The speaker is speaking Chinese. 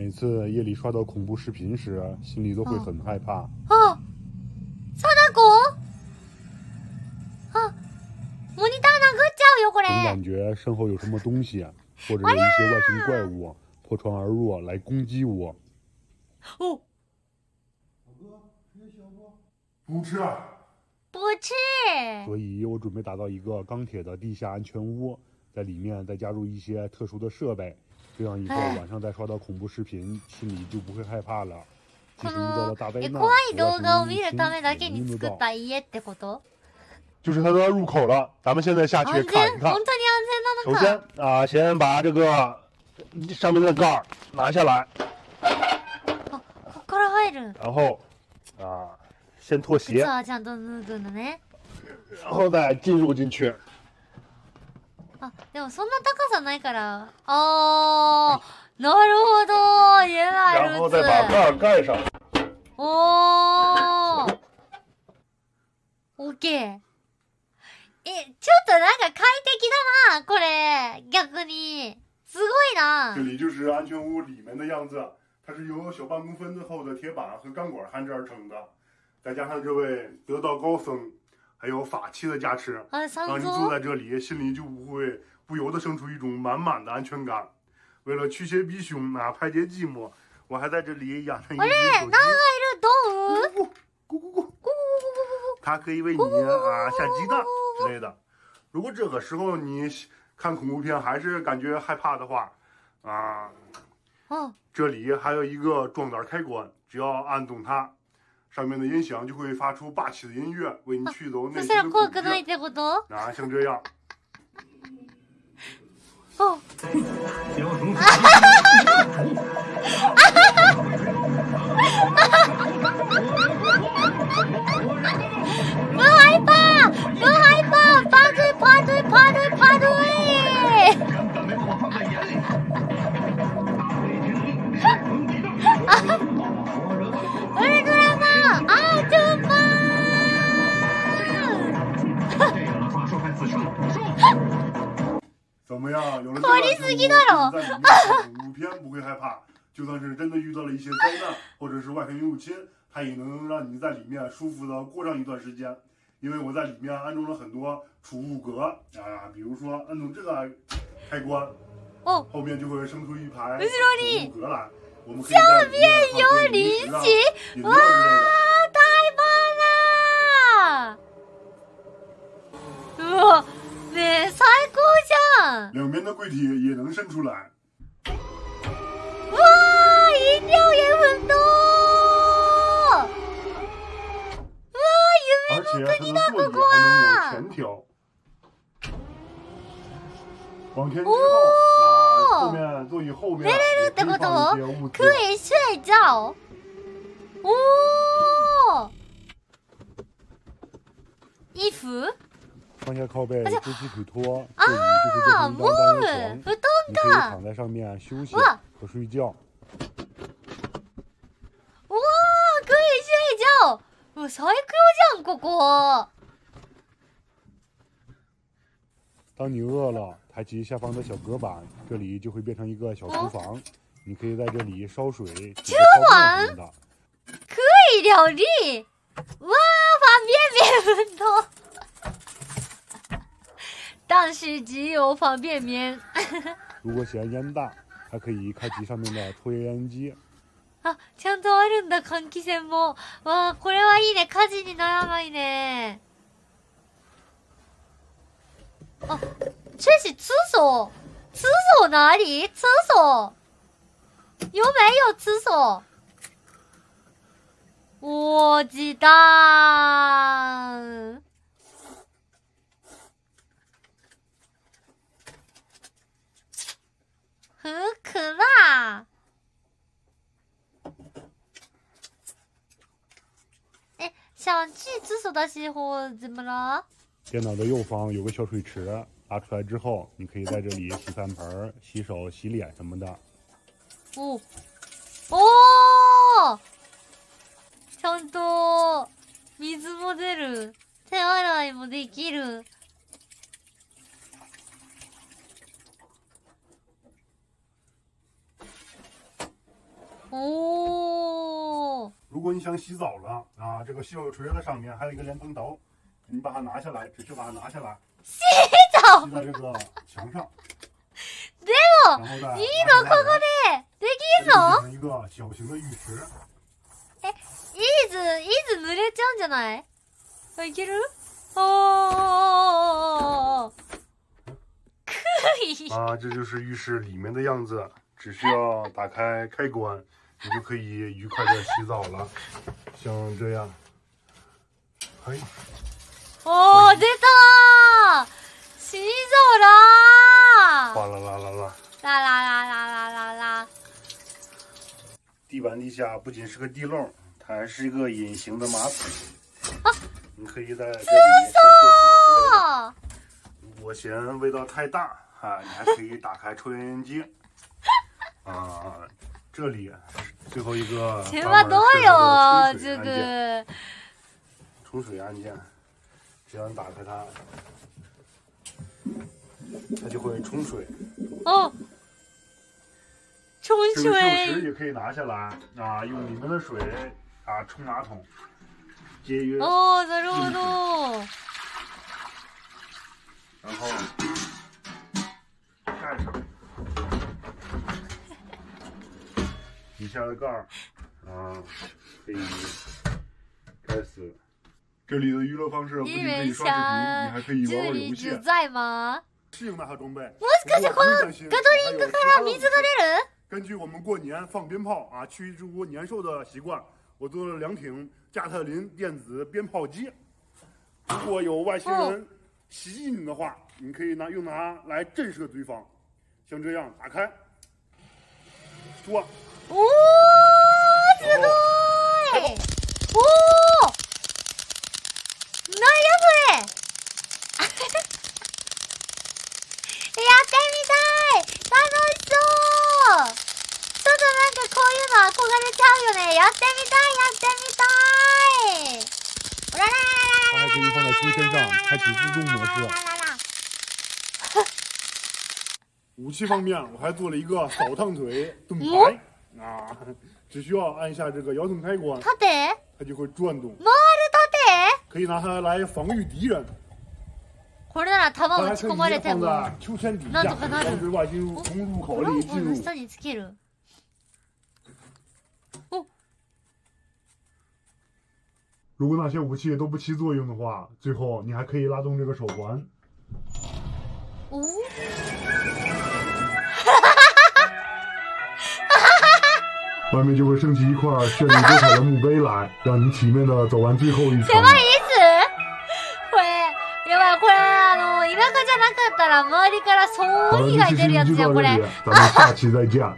每次夜里刷到恐怖视频时，心里都会很害怕。哦，貞子啊，モニター殴っちゃうよこ总れ。感觉身后有什么东西，或者有一些外星怪物破窗而入来攻击我。哦，不吃。不吃。所以我准备打造一个钢铁的地下安全屋，在里面再加入一些特殊的设备， 这样以后哎晚上再刷到恐怖视频，心里就不会害怕了。即こ使遇到了の大灾难，え怖い動画を見外星るためだ入侵けに作っ也能遇到た家ってこと？就是它的入口了，咱们现在下去安看一看全本。当に安全な首のか？先啊，先把这个上面的盖儿拿下来，ここから入る。然后啊，先脱鞋，靴はちゃんと脱ぐのね。然后再进入进去。 あ、でもそんな高さないから。あー、なるほど。原来然后如再把此。盖儿盖上。おー。オッケー。え、ちょっとなんか快適だな、これ。逆に。すごいな这。里就是安全屋里面的样子，它是由小半公分厚的铁板和钢管焊制而成的，再加上这位得道高僧，还有法器的加持，あ、让三你住蔵在这里，心里就不会不由得生出一种满满的安全感。为了驱邪避凶啊，排解寂寞，我还在这里养了一只手机，いる動物咕咕咕，它可以为你啊下鸡蛋之类的。如果这个时候你看恐怖片还是感觉害怕的话，啊，あ、这里还有一个装胆开关，只要按动它， 上面的音响就会发出霸气的音乐，为你驱走内そしたら心的恐惧怖くないっ。てこと啊，像这样，あ、不 怎么样？有了这个司机的了在里面看恐怖片不会害怕，就算是真的遇到了一些灾难或者是外星入侵，它也能让你在里面舒服的过上一段时间。因为我在里面安装了很多储物格啊，比如说按动这个开关，哦，后面就会生出一排储物格来，我们可以在里面放有零食啊饮料之类的。じゃん！两边的柜体也能伸出来，哇，饮料也很多！哇，而且它的座椅还能往前调。往前之后，啊，后面座椅后面也可以放一些物资可。以睡觉。哦，衣服 放下靠背，而且支起腿托，座椅就会变啊，成一木张单人床，布団你可以か。躺在上面休息哇和睡觉。哇，可以睡觉。うわ最高じゃんここ。当你饿了，抬起下方的小隔板，这里就会变成一个小厨房，你可以在这里烧水、煮个泡面什么的。可以料理。哇，方便面很多。 但是只有方便面。如果嫌烟大，还可以开启上面的抽烟机。あ、ちゃんとあるんだ、換気扇も。わあ、これはいいね。火事にならないね。あ、这是厕所？厕所哪里？厕所？有没有厕所？我知道。哎，想去厕所的时候怎么了？电脑的右方有个小水池，拉出来之后，你可以在这里洗饭盆儿、洗手、洗脸什么的。おおちゃんと水も出る。手洗いもできる。 如果你想洗澡了啊，这个洗手锤的上面还有一个莲蓬头，你把它拿下来，只需把它拿下来，澡吸在这个墙上，でも、然后再いいのここでできんの成一个小型的浴池。いいず、いいず濡れちゃうんじゃないあいけるおー。くい。啊，这就是浴室里面的样子，只需要打开开关， 你就可以愉快的洗澡了，像这样。哎，おー、出たー死にそうだ哗啦啦啦啦！啦啦啦啦啦啦啦。地板底下不仅是个地漏，它还是一个隐形的马桶。你可以在这里上厕所之类的。哦如果嫌味道太大啊，你还可以打开抽烟机。啊，这里 最后一个手专门はどうよ、设置ジ的ュ冲水按键，冲水按グ。键，只要你打开它，它就会冲水。哦，冲这个旧池水。也可以拿下来啊，用里面的水啊冲马桶，节约。おー、なるほど。然后盖上， 底下的盖儿啊可以开始。这里的娱乐方式不仅可以刷视频，你还可以ジ玩玩ュリー游戏。ジュ在吗适应那套装备。もしかしてこのガトリングから水が出る根据我们过年放鞭炮啊，驱逐年兽的习惯，我做了两挺加特林电子鞭炮机。如果有外星人袭击你的话，你可以拿用它来震慑对方，像这样打开，说， おー、すごいおーなんやそれやってみたい楽しそうちょっとなんかこういうの憧れちゃうよねやってみたいやってみたいおらら它还可以放在秋千上开启自动模式。ららら武器方面，我还做了一个扫烫腿盾牌 啊，只需要按下这个摇动开关，盾它就会转动，回る盾可以拿它来防御敌人。これなら弾它还可以打ち込まれて放も在秋千底下，なんとかなる防止外星人从入口ブロ里进入。ンコの下につける如果那些武器都不起作用的话，最后你还可以拉动这个手环。お 外面就会升起一块绚丽多彩的墓碑来，让你体面的走完最后一层。狭いいつこれ、やばい、これ、あの、田舎じゃなかったら周りから好了，騒ぎが这期视出るやつじゃん、これ频就到这里。，咱们下期再见。